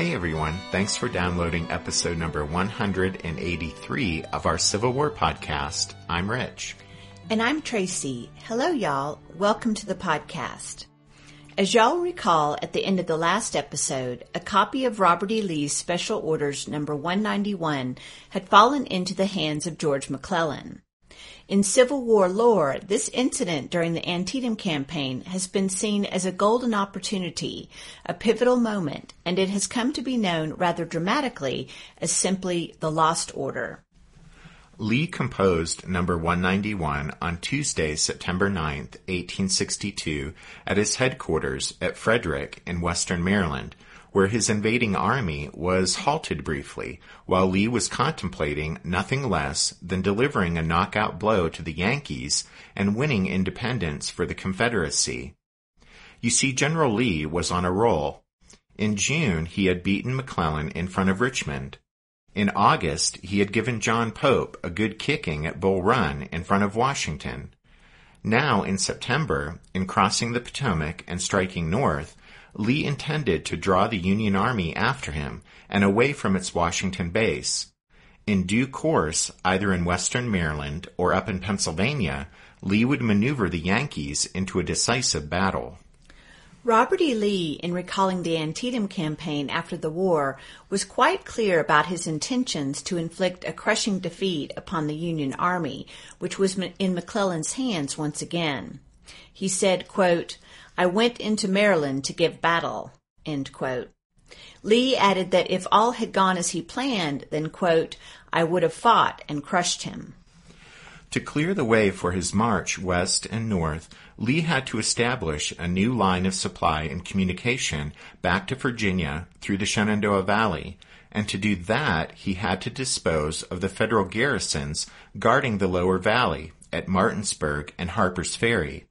Hey everyone, thanks for downloading episode number 183 of our Civil War podcast. I'm Rich. And I'm Tracy. Hello, y'all. Welcome to the podcast. As y'all recall, at the end of the last episode, a copy of Robert E. Lee's Special Orders number 191 had fallen into the hands of George McClellan. In Civil War lore, this incident during the Antietam campaign has been seen as a golden opportunity, a pivotal moment, and it has come to be known rather dramatically as simply the Lost Order. Lee composed number 191 on Tuesday, September 9th, 1862, at his headquarters at Frederick in western Maryland, where his invading army was halted briefly while Lee was contemplating nothing less than delivering a knockout blow to the Yankees and winning independence for the Confederacy. You see, General Lee was on a roll. In June, he had beaten McClellan in front of Richmond. In August, he had given John Pope a good kicking at Bull Run in front of Washington. Now, in September, in crossing the Potomac and striking north, Lee intended to draw the Union Army after him and away from its Washington base. In due course, either in western Maryland or up in Pennsylvania, Lee would maneuver the Yankees into a decisive battle. Robert E. Lee, in recalling the Antietam campaign after the war, was quite clear about his intentions to inflict a crushing defeat upon the Union Army, which was in McClellan's hands once again. He said, quote, I went into Maryland to give battle. Lee added that if all had gone as he planned, then, quote, I would have fought and crushed him. To clear the way for his march west and north, Lee had to establish a new line of supply and communication back to Virginia through the Shenandoah Valley, and to do that he had to dispose of the federal garrisons guarding the lower valley at Martinsburg and Harper's Ferry.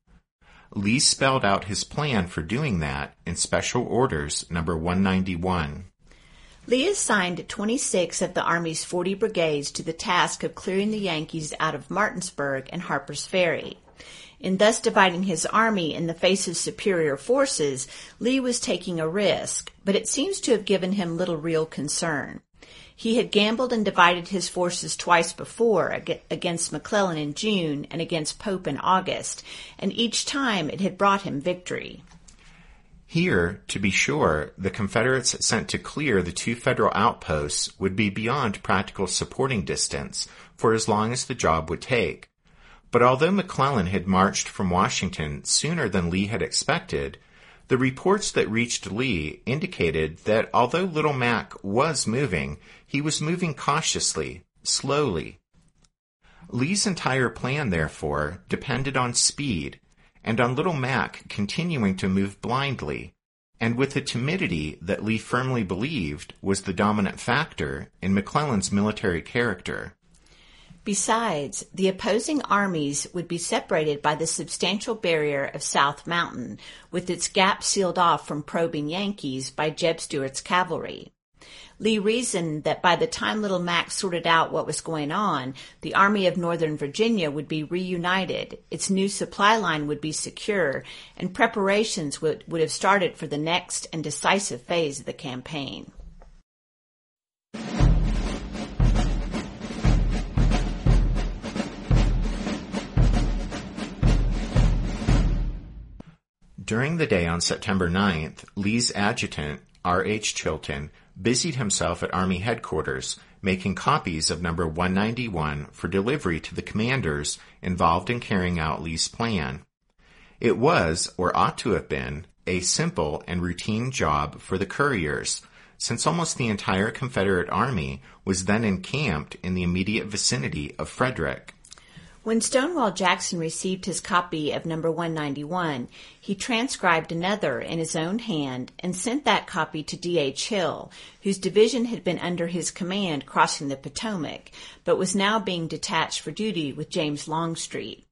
Lee spelled out his plan for doing that in Special Orders number 191. Lee assigned 26 of the Army's 40 brigades to the task of clearing the Yankees out of Martinsburg and Harper's Ferry. In thus dividing his army in the face of superior forces, Lee was taking a risk, but it seems to have given him little real concern. He had gambled and divided his forces twice before against McClellan in June and against Pope in August, and each time it had brought him victory. Here, to be sure, the Confederates sent to clear the two federal outposts would be beyond practical supporting distance for as long as the job would take. But although McClellan had marched from Washington sooner than Lee had expected, the reports that reached Lee indicated that although Little Mac was moving, he was moving cautiously, slowly. Lee's entire plan, therefore, depended on speed and on Little Mac continuing to move blindly, and with a timidity that Lee firmly believed was the dominant factor in McClellan's military character. Besides, the opposing armies would be separated by the substantial barrier of South Mountain, with its gap sealed off from probing Yankees by Jeb Stuart's cavalry. Lee reasoned that by the time Little Mac sorted out what was going on, the Army of Northern Virginia would be reunited, its new supply line would be secure, and preparations would, would have started for the next and decisive phase of the campaign. During the day on September 9th, Lee's adjutant, R. H. Chilton, busied himself at Army headquarters, making copies of number 191 for delivery to the commanders involved in carrying out Lee's plan. It was, or ought to have been, a simple and routine job for the couriers, since almost the entire Confederate Army was then encamped in the immediate vicinity of Frederick. When Stonewall Jackson received his copy of number 191, he transcribed another in his own hand and sent that copy to D.H. Hill, whose division had been under his command crossing the Potomac, but was now being detached for duty with James Longstreet.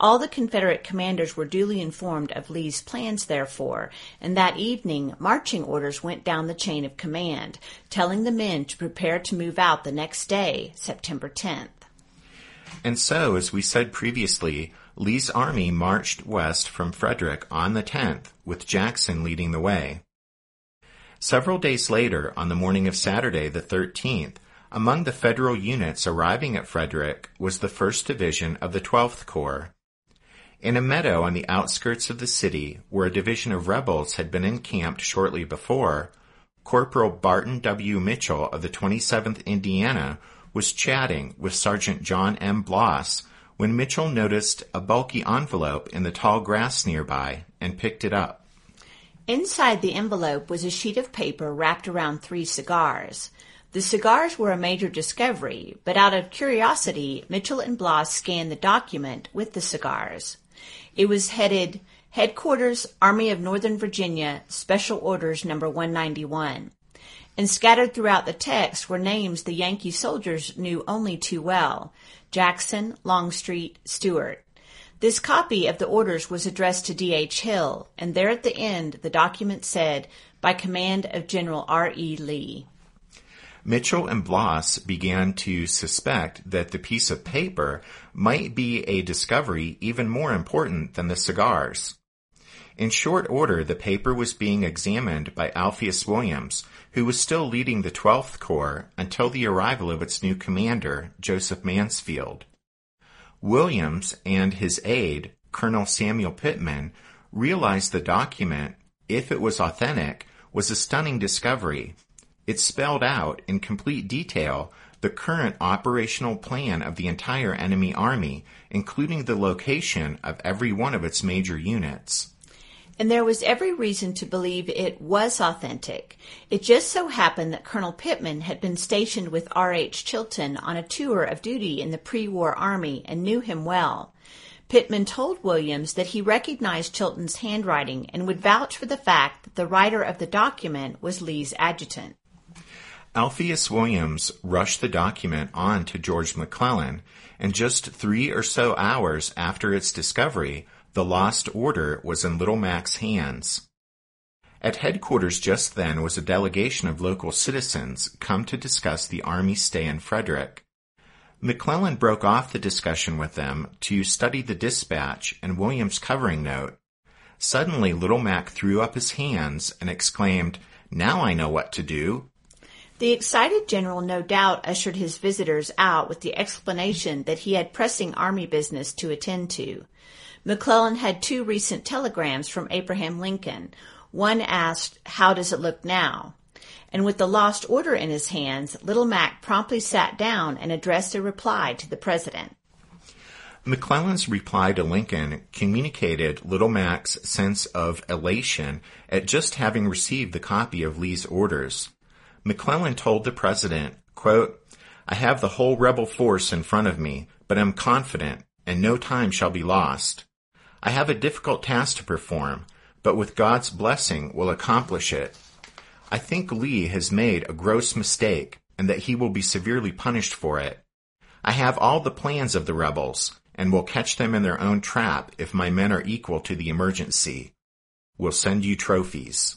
All the Confederate commanders were duly informed of Lee's plans, therefore, and that evening marching orders went down the chain of command, telling the men to prepare to move out the next day, September 10th. And so, as we said previously, Lee's army marched west from Frederick on the 10th, with Jackson leading the way. Several days later, on the morning of Saturday the 13th, among the federal units arriving at Frederick was the 1st Division of the 12th Corps. In a meadow on the outskirts of the city, where a division of rebels had been encamped shortly before, Corporal Barton W. Mitchell of the 27th Indiana was chatting with Sergeant John M. Bloss when Mitchell noticed a bulky envelope in the tall grass nearby and picked it up. Inside the envelope was a sheet of paper wrapped around three cigars. The cigars were a major discovery, but out of curiosity, Mitchell and Bloss scanned the document with the cigars. It was headed Headquarters, Army of Northern Virginia, Special Orders Number 191 and scattered throughout the text were names the Yankee soldiers knew only too well Jackson, Longstreet, Stuart. This copy of the orders was addressed to D.H. Hill, and there at the end the document said, by command of General R. E. Lee. Mitchell and Bloss began to suspect that the piece of paper might be a discovery even more important than the cigars. In short order, the paper was being examined by Alpheus Williams, who was still leading the 12th Corps until the arrival of its new commander, Joseph Mansfield. Williams and his aide, Colonel Samuel Pittman, realized the document, if it was authentic, was a stunning discovery. It spelled out, in complete detail, the current operational plan of the entire enemy army, including the location of every one of its major units and there was every reason to believe it was authentic. It just so happened that Colonel Pittman had been stationed with R.H. Chilton on a tour of duty in the pre-war army and knew him well. Pittman told Williams that he recognized Chilton's handwriting and would vouch for the fact that the writer of the document was Lee's adjutant. Alpheus Williams rushed the document on to George McClellan, and just three or so hours after its discovery, the lost order was in Little Mac's hands. At headquarters just then was a delegation of local citizens come to discuss the Army's stay in Frederick. McClellan broke off the discussion with them to study the dispatch and William's covering note. Suddenly Little Mac threw up his hands and exclaimed, Now I know what to do. The excited general no doubt ushered his visitors out with the explanation that he had pressing army business to attend to. McClellan had two recent telegrams from Abraham Lincoln. One asked, How does it look now? And with the lost order in his hands, Little Mac promptly sat down and addressed a reply to the president. McClellan's reply to Lincoln communicated Little Mac's sense of elation at just having received the copy of Lee's orders. McClellan told the president, quote, I have the whole rebel force in front of me, but am confident, and no time shall be lost. I have a difficult task to perform, but with God's blessing will accomplish it. I think Lee has made a gross mistake and that he will be severely punished for it. I have all the plans of the rebels and will catch them in their own trap if my men are equal to the emergency. Will send you trophies.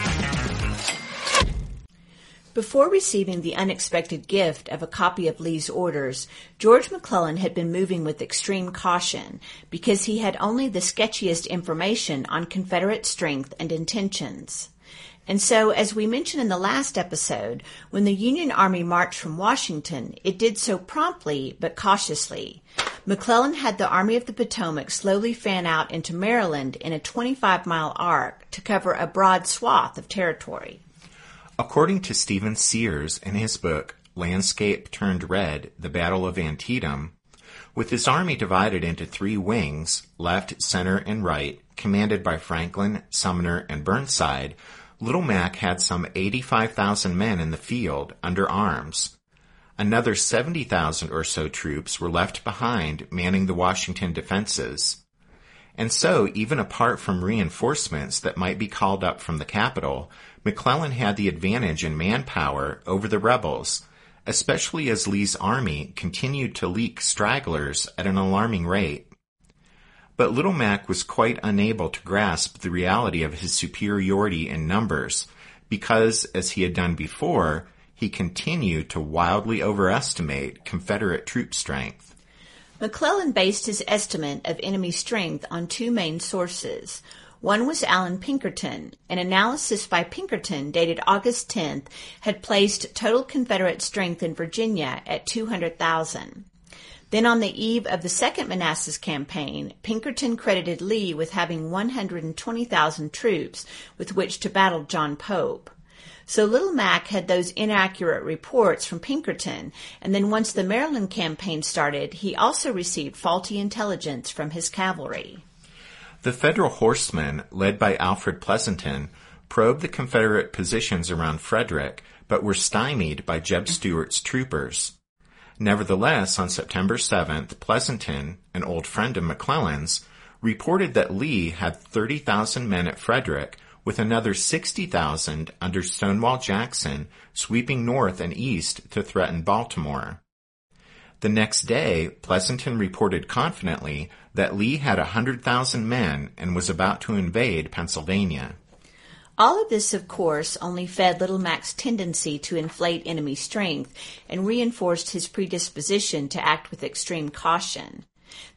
Before receiving the unexpected gift of a copy of Lee's orders, George McClellan had been moving with extreme caution because he had only the sketchiest information on Confederate strength and intentions. And so, as we mentioned in the last episode, when the Union Army marched from Washington, it did so promptly but cautiously. McClellan had the Army of the Potomac slowly fan out into Maryland in a 25 mile arc to cover a broad swath of territory. According to Stephen Sears in his book Landscape Turned Red, The Battle of Antietam, with his army divided into three wings, left, center, and right, commanded by Franklin, Sumner, and Burnside, Little Mac had some 85,000 men in the field under arms. Another 70,000 or so troops were left behind manning the Washington defenses. And so, even apart from reinforcements that might be called up from the capital, McClellan had the advantage in manpower over the rebels, especially as Lee's army continued to leak stragglers at an alarming rate. But Little Mac was quite unable to grasp the reality of his superiority in numbers, because, as he had done before, he continued to wildly overestimate Confederate troop strength. McClellan based his estimate of enemy strength on two main sources. One was Allan Pinkerton. An analysis by Pinkerton dated August 10th had placed total Confederate strength in Virginia at 200,000. Then on the eve of the Second Manassas Campaign, Pinkerton credited Lee with having 120,000 troops with which to battle John Pope. So Little Mac had those inaccurate reports from Pinkerton, and then once the Maryland campaign started, he also received faulty intelligence from his cavalry. The Federal horsemen, led by Alfred Pleasonton, probed the Confederate positions around Frederick, but were stymied by Jeb Stuart's troopers. Nevertheless, on September 7th, Pleasonton, an old friend of McClellan's, reported that Lee had 30,000 men at Frederick, with another 60,000 under Stonewall Jackson sweeping north and east to threaten Baltimore. The next day, Pleasonton reported confidently that Lee had a 100,000 men and was about to invade Pennsylvania. All of this, of course, only fed Little Mac's tendency to inflate enemy strength and reinforced his predisposition to act with extreme caution.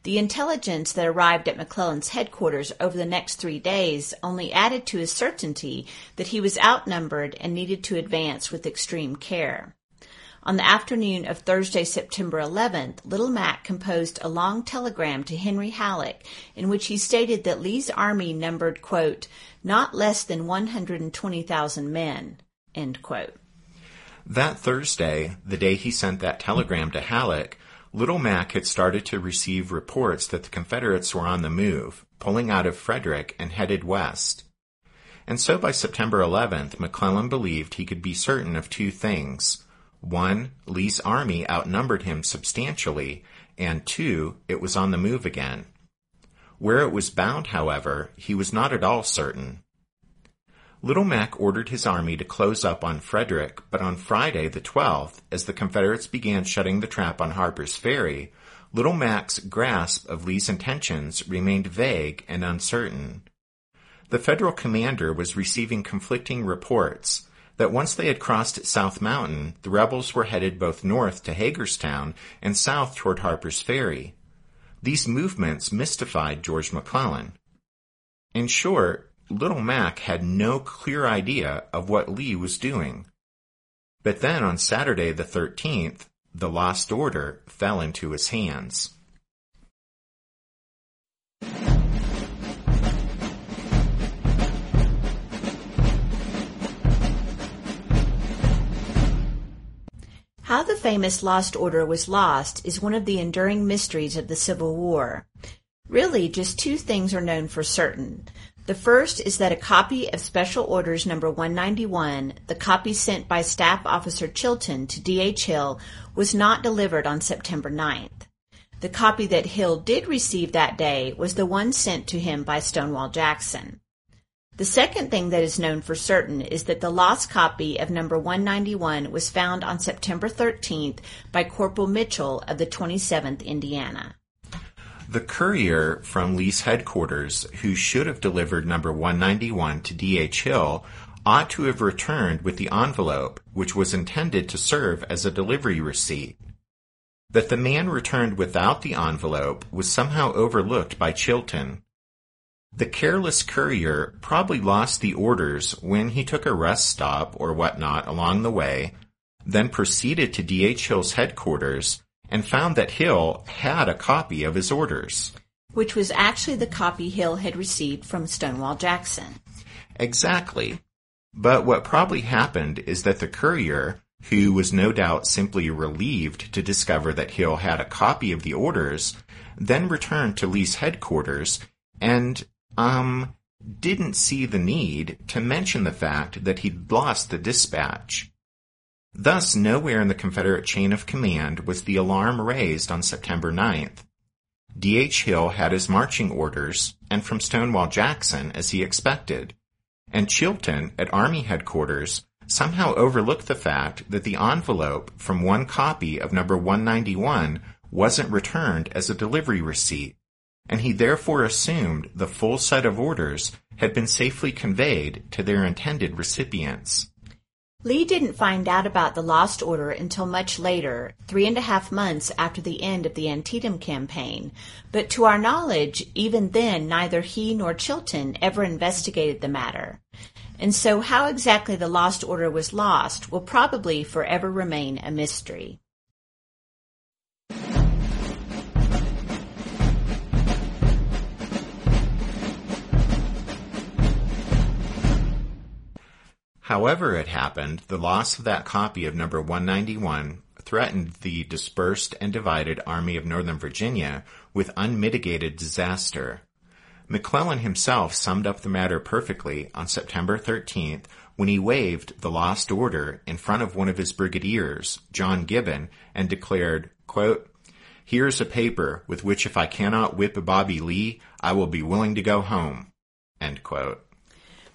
The intelligence that arrived at McClellan's headquarters over the next three days only added to his certainty that he was outnumbered and needed to advance with extreme care. On the afternoon of Thursday, September 11th, Little Mac composed a long telegram to Henry Halleck in which he stated that Lee's army numbered, quote, not less than 120,000 men. That Thursday, the day he sent that telegram to Halleck, Little Mac had started to receive reports that the Confederates were on the move, pulling out of Frederick and headed west. And so by September 11th, McClellan believed he could be certain of two things. One, Lee's army outnumbered him substantially, and two, it was on the move again. Where it was bound, however, he was not at all certain. Little Mac ordered his army to close up on Frederick, but on Friday the 12th, as the Confederates began shutting the trap on Harper's Ferry, Little Mac's grasp of Lee's intentions remained vague and uncertain. The Federal commander was receiving conflicting reports, that once they had crossed South Mountain, the rebels were headed both north to Hagerstown and south toward Harper's Ferry. These movements mystified George McClellan. In short, Little Mac had no clear idea of what Lee was doing. But then on Saturday the 13th, the lost order fell into his hands. How the famous Lost Order was lost is one of the enduring mysteries of the Civil War. Really, just two things are known for certain. The first is that a copy of Special Orders number 191, the copy sent by Staff Officer Chilton to D.H. Hill, was not delivered on September 9th. The copy that Hill did receive that day was the one sent to him by Stonewall Jackson. The second thing that is known for certain is that the lost copy of number 191 was found on September 13th by Corporal Mitchell of the 27th Indiana. The courier from Lee's headquarters, who should have delivered number 191 to D.H. Hill, ought to have returned with the envelope, which was intended to serve as a delivery receipt. That the man returned without the envelope was somehow overlooked by Chilton, the careless courier probably lost the orders when he took a rest stop or whatnot along the way, then proceeded to D.H. Hill's headquarters and found that Hill had a copy of his orders. Which was actually the copy Hill had received from Stonewall Jackson. Exactly. But what probably happened is that the courier, who was no doubt simply relieved to discover that Hill had a copy of the orders, then returned to Lee's headquarters and um, didn't see the need to mention the fact that he'd lost the dispatch. Thus, nowhere in the Confederate chain of command was the alarm raised on September 9th. D.H. Hill had his marching orders, and from Stonewall Jackson, as he expected. And Chilton, at Army headquarters, somehow overlooked the fact that the envelope from one copy of number 191 wasn't returned as a delivery receipt and he therefore assumed the full set of orders had been safely conveyed to their intended recipients. Lee didn't find out about the lost order until much later, three and a half months after the end of the Antietam campaign, but to our knowledge, even then neither he nor Chilton ever investigated the matter. And so how exactly the lost order was lost will probably forever remain a mystery. However it happened, the loss of that copy of number 191 threatened the dispersed and divided Army of Northern Virginia with unmitigated disaster. McClellan himself summed up the matter perfectly on September 13th when he waved the lost order in front of one of his brigadiers, John Gibbon, and declared, quote, Here's a paper with which if I cannot whip a Bobby Lee, I will be willing to go home. End quote.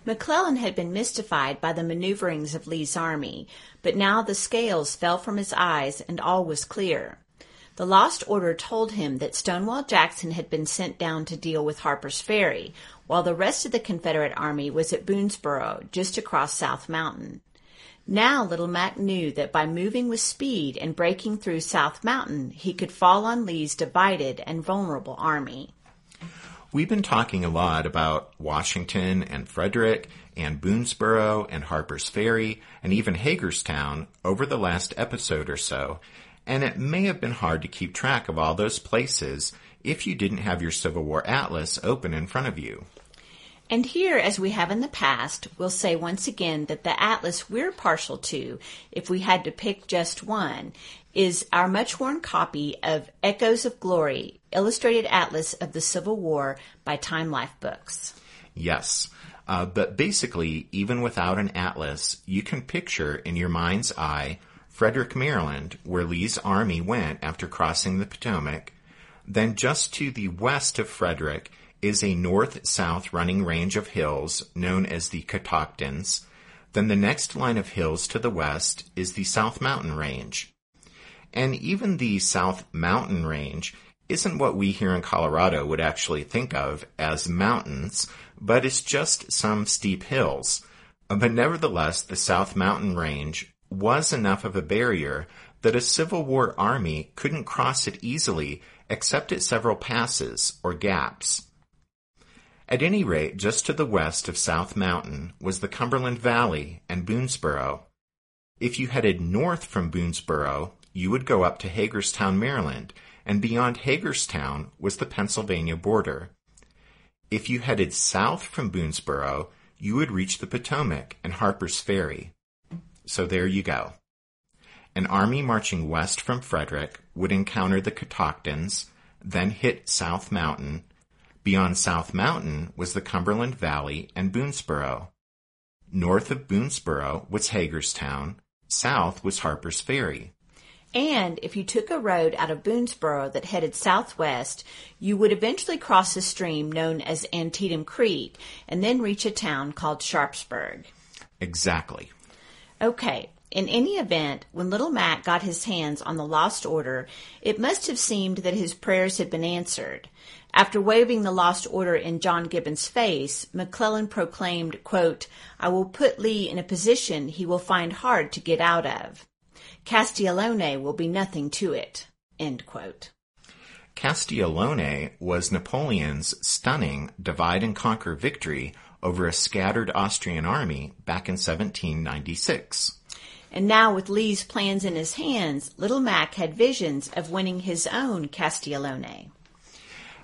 McClellan had been mystified by the maneuverings of Lee's army, but now the scales fell from his eyes and all was clear. The lost order told him that Stonewall Jackson had been sent down to deal with Harper's Ferry, while the rest of the Confederate army was at Boonsboro, just across South Mountain. Now Little Mac knew that by moving with speed and breaking through South Mountain, he could fall on Lee's divided and vulnerable army. We've been talking a lot about Washington and Frederick and Boonsboro and Harper's Ferry and even Hagerstown over the last episode or so, and it may have been hard to keep track of all those places if you didn't have your Civil War Atlas open in front of you. And here, as we have in the past, we'll say once again that the atlas we're partial to, if we had to pick just one, is our much worn copy of Echoes of Glory, Illustrated Atlas of the Civil War by Time Life Books. Yes. Uh, but basically, even without an atlas, you can picture in your mind's eye Frederick, Maryland, where Lee's army went after crossing the Potomac. Then just to the west of Frederick is a north-south running range of hills known as the Catoctins. Then the next line of hills to the west is the South Mountain Range. And even the South Mountain Range isn't what we here in Colorado would actually think of as mountains, but it's just some steep hills. But nevertheless, the South Mountain Range was enough of a barrier that a Civil War army couldn't cross it easily except at several passes or gaps. At any rate, just to the west of South Mountain was the Cumberland Valley and Boonsboro. If you headed north from Boonsboro, you would go up to Hagerstown, Maryland, and beyond Hagerstown was the Pennsylvania border. If you headed south from Boonsboro, you would reach the Potomac and Harper's Ferry. So there you go. An army marching west from Frederick would encounter the Catoctins, then hit South Mountain. Beyond South Mountain was the Cumberland Valley and Boonsboro. North of Boonsboro was Hagerstown. South was Harper's Ferry. And if you took a road out of Boonsboro that headed southwest, you would eventually cross a stream known as Antietam Creek and then reach a town called Sharpsburg. Exactly. Okay, in any event, when Little Mac got his hands on the lost order, it must have seemed that his prayers had been answered. After waving the lost order in John Gibbon's face, McClellan proclaimed, quote, I will put Lee in a position he will find hard to get out of. Castiglione will be nothing to it. End quote. Castiglione was Napoleon's stunning divide and conquer victory over a scattered Austrian army back in 1796. And now with Lee's plans in his hands, Little Mac had visions of winning his own Castiglione.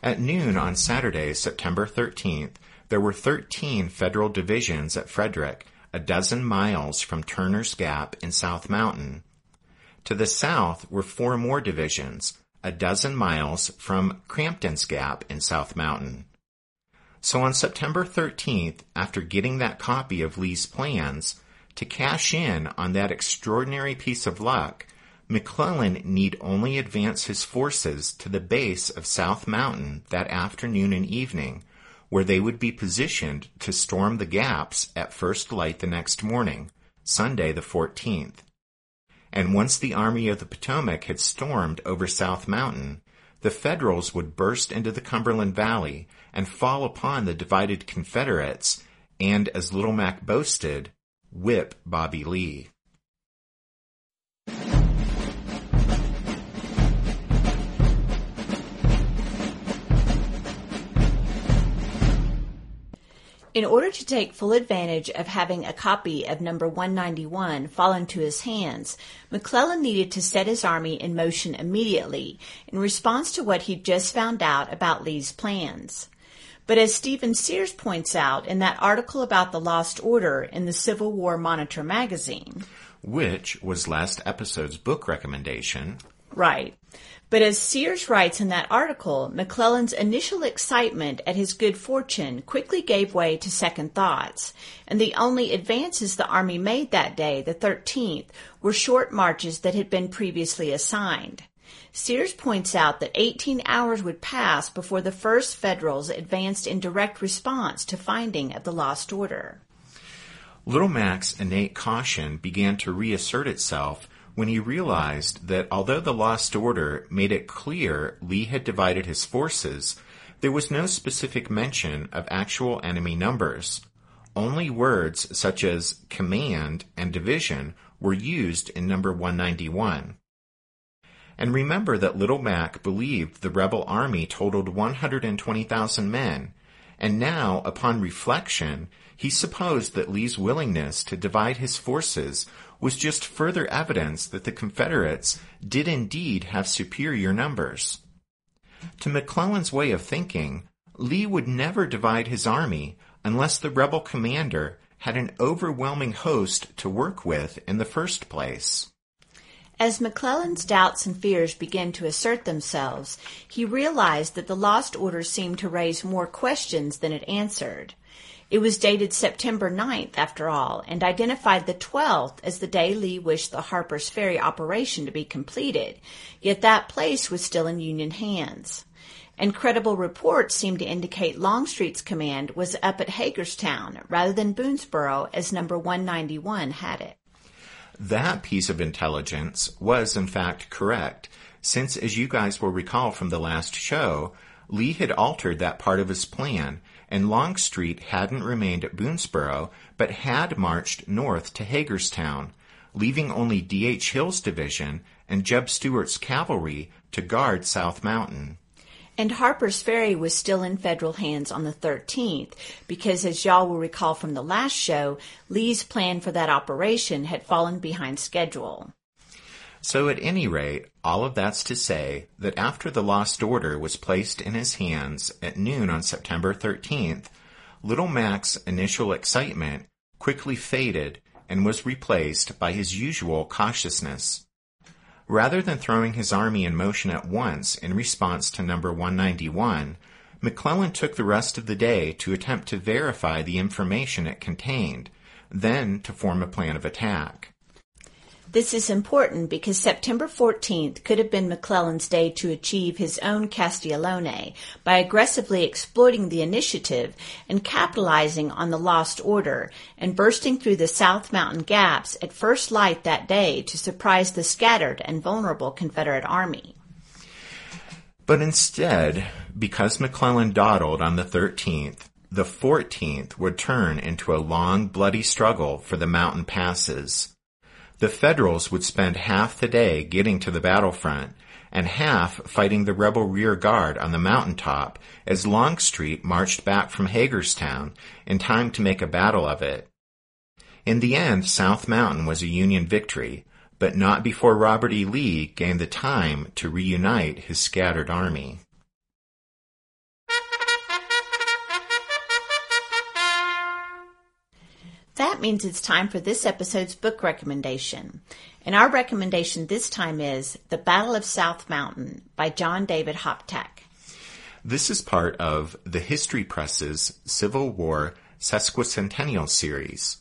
At noon on Saturday, September 13th, there were 13 federal divisions at Frederick, a dozen miles from Turner's Gap in South Mountain. To the south were four more divisions, a dozen miles from Crampton's Gap in South Mountain. So on September 13th, after getting that copy of Lee's plans, to cash in on that extraordinary piece of luck, McClellan need only advance his forces to the base of South Mountain that afternoon and evening, where they would be positioned to storm the gaps at first light the next morning, Sunday the 14th. And once the Army of the Potomac had stormed over South Mountain, the Federals would burst into the Cumberland Valley and fall upon the divided Confederates and, as Little Mac boasted, whip Bobby Lee. In order to take full advantage of having a copy of number 191 fall into his hands, McClellan needed to set his army in motion immediately in response to what he'd just found out about Lee's plans. But as Stephen Sears points out in that article about the Lost Order in the Civil War Monitor magazine, which was last episode's book recommendation. Right. But as Sears writes in that article, McClellan's initial excitement at his good fortune quickly gave way to second thoughts, and the only advances the army made that day, the 13th, were short marches that had been previously assigned. Sears points out that 18 hours would pass before the first Federals advanced in direct response to finding of the lost order. Little Mac's innate caution began to reassert itself when he realized that although the lost order made it clear Lee had divided his forces, there was no specific mention of actual enemy numbers. Only words such as command and division were used in number 191. And remember that Little Mac believed the rebel army totaled 120,000 men, and now, upon reflection, he supposed that Lee's willingness to divide his forces was just further evidence that the Confederates did indeed have superior numbers. To McClellan's way of thinking, Lee would never divide his army unless the rebel commander had an overwhelming host to work with in the first place. As McClellan's doubts and fears began to assert themselves, he realized that the lost order seemed to raise more questions than it answered. It was dated September 9th, after all, and identified the 12th as the day Lee wished the Harper's Ferry operation to be completed, yet that place was still in Union hands. And credible reports seemed to indicate Longstreet's command was up at Hagerstown rather than Boonsboro as number 191 had it. That piece of intelligence was in fact correct, since as you guys will recall from the last show, Lee had altered that part of his plan and Longstreet hadn't remained at Boonsboro, but had marched north to Hagerstown, leaving only D.H. Hill's division and Jeb Stuart's cavalry to guard South Mountain. And Harper's Ferry was still in federal hands on the 13th because, as y'all will recall from the last show, Lee's plan for that operation had fallen behind schedule. So, at any rate, all of that's to say that after the lost order was placed in his hands at noon on September 13th, Little Mac's initial excitement quickly faded and was replaced by his usual cautiousness. Rather than throwing his army in motion at once in response to number 191, McClellan took the rest of the day to attempt to verify the information it contained, then to form a plan of attack. This is important because September 14th could have been McClellan's day to achieve his own Castiglione by aggressively exploiting the initiative and capitalizing on the lost order and bursting through the South Mountain gaps at first light that day to surprise the scattered and vulnerable Confederate army. But instead, because McClellan dawdled on the 13th, the 14th would turn into a long, bloody struggle for the mountain passes the Federals would spend half the day getting to the battlefront and half fighting the rebel rear guard on the mountaintop as Longstreet marched back from Hagerstown in time to make a battle of it. In the end, South Mountain was a Union victory, but not before Robert E. Lee gained the time to reunite his scattered army. That means it's time for this episode's book recommendation. And our recommendation this time is The Battle of South Mountain by John David Hoptak. This is part of the History Press's Civil War Sesquicentennial series.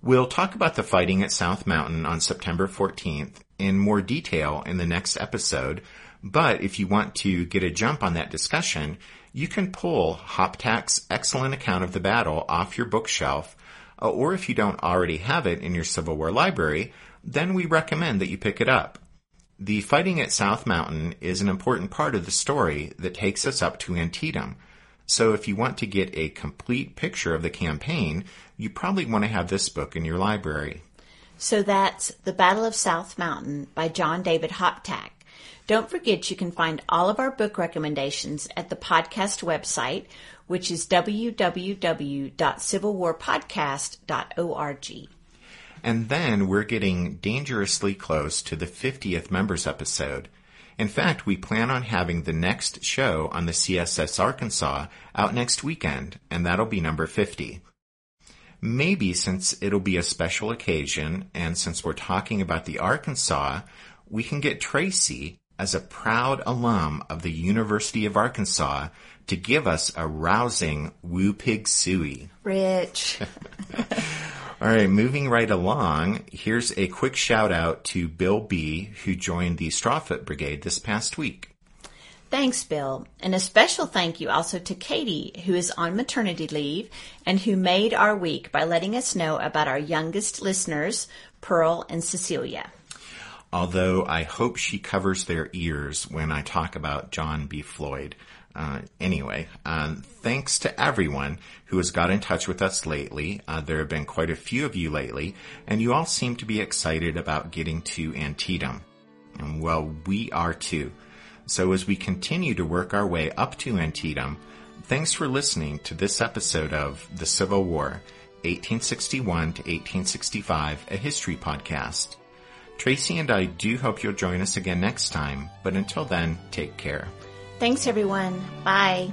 We'll talk about the fighting at South Mountain on September 14th in more detail in the next episode, but if you want to get a jump on that discussion, you can pull Hoptak's excellent account of the battle off your bookshelf Uh, or if you don't already have it in your Civil War library, then we recommend that you pick it up. The fighting at South Mountain is an important part of the story that takes us up to Antietam. So if you want to get a complete picture of the campaign, you probably want to have this book in your library. So that's The Battle of South Mountain by John David Hoptak. Don't forget you can find all of our book recommendations at the podcast website, which is www.civilwarpodcast.org. And then we're getting dangerously close to the 50th members episode. In fact, we plan on having the next show on the CSS Arkansas out next weekend, and that'll be number 50. Maybe since it'll be a special occasion, and since we're talking about the Arkansas, we can get Tracy as a proud alum of the University of Arkansas to give us a rousing Woo Pig Sooie. Rich. All right, moving right along, here's a quick shout out to Bill B., who joined the Strawfoot Brigade this past week. Thanks, Bill. And a special thank you also to Katie, who is on maternity leave and who made our week by letting us know about our youngest listeners, Pearl and Cecilia. Although I hope she covers their ears when I talk about John B. Floyd. Uh, anyway, uh, thanks to everyone who has got in touch with us lately. Uh, there have been quite a few of you lately, and you all seem to be excited about getting to Antietam. And well, we are too. So as we continue to work our way up to Antietam, thanks for listening to this episode of The Civil War, 1861 to 1865, a history podcast. Tracy and I do hope you'll join us again next time, but until then, take care. Thanks, everyone. Bye.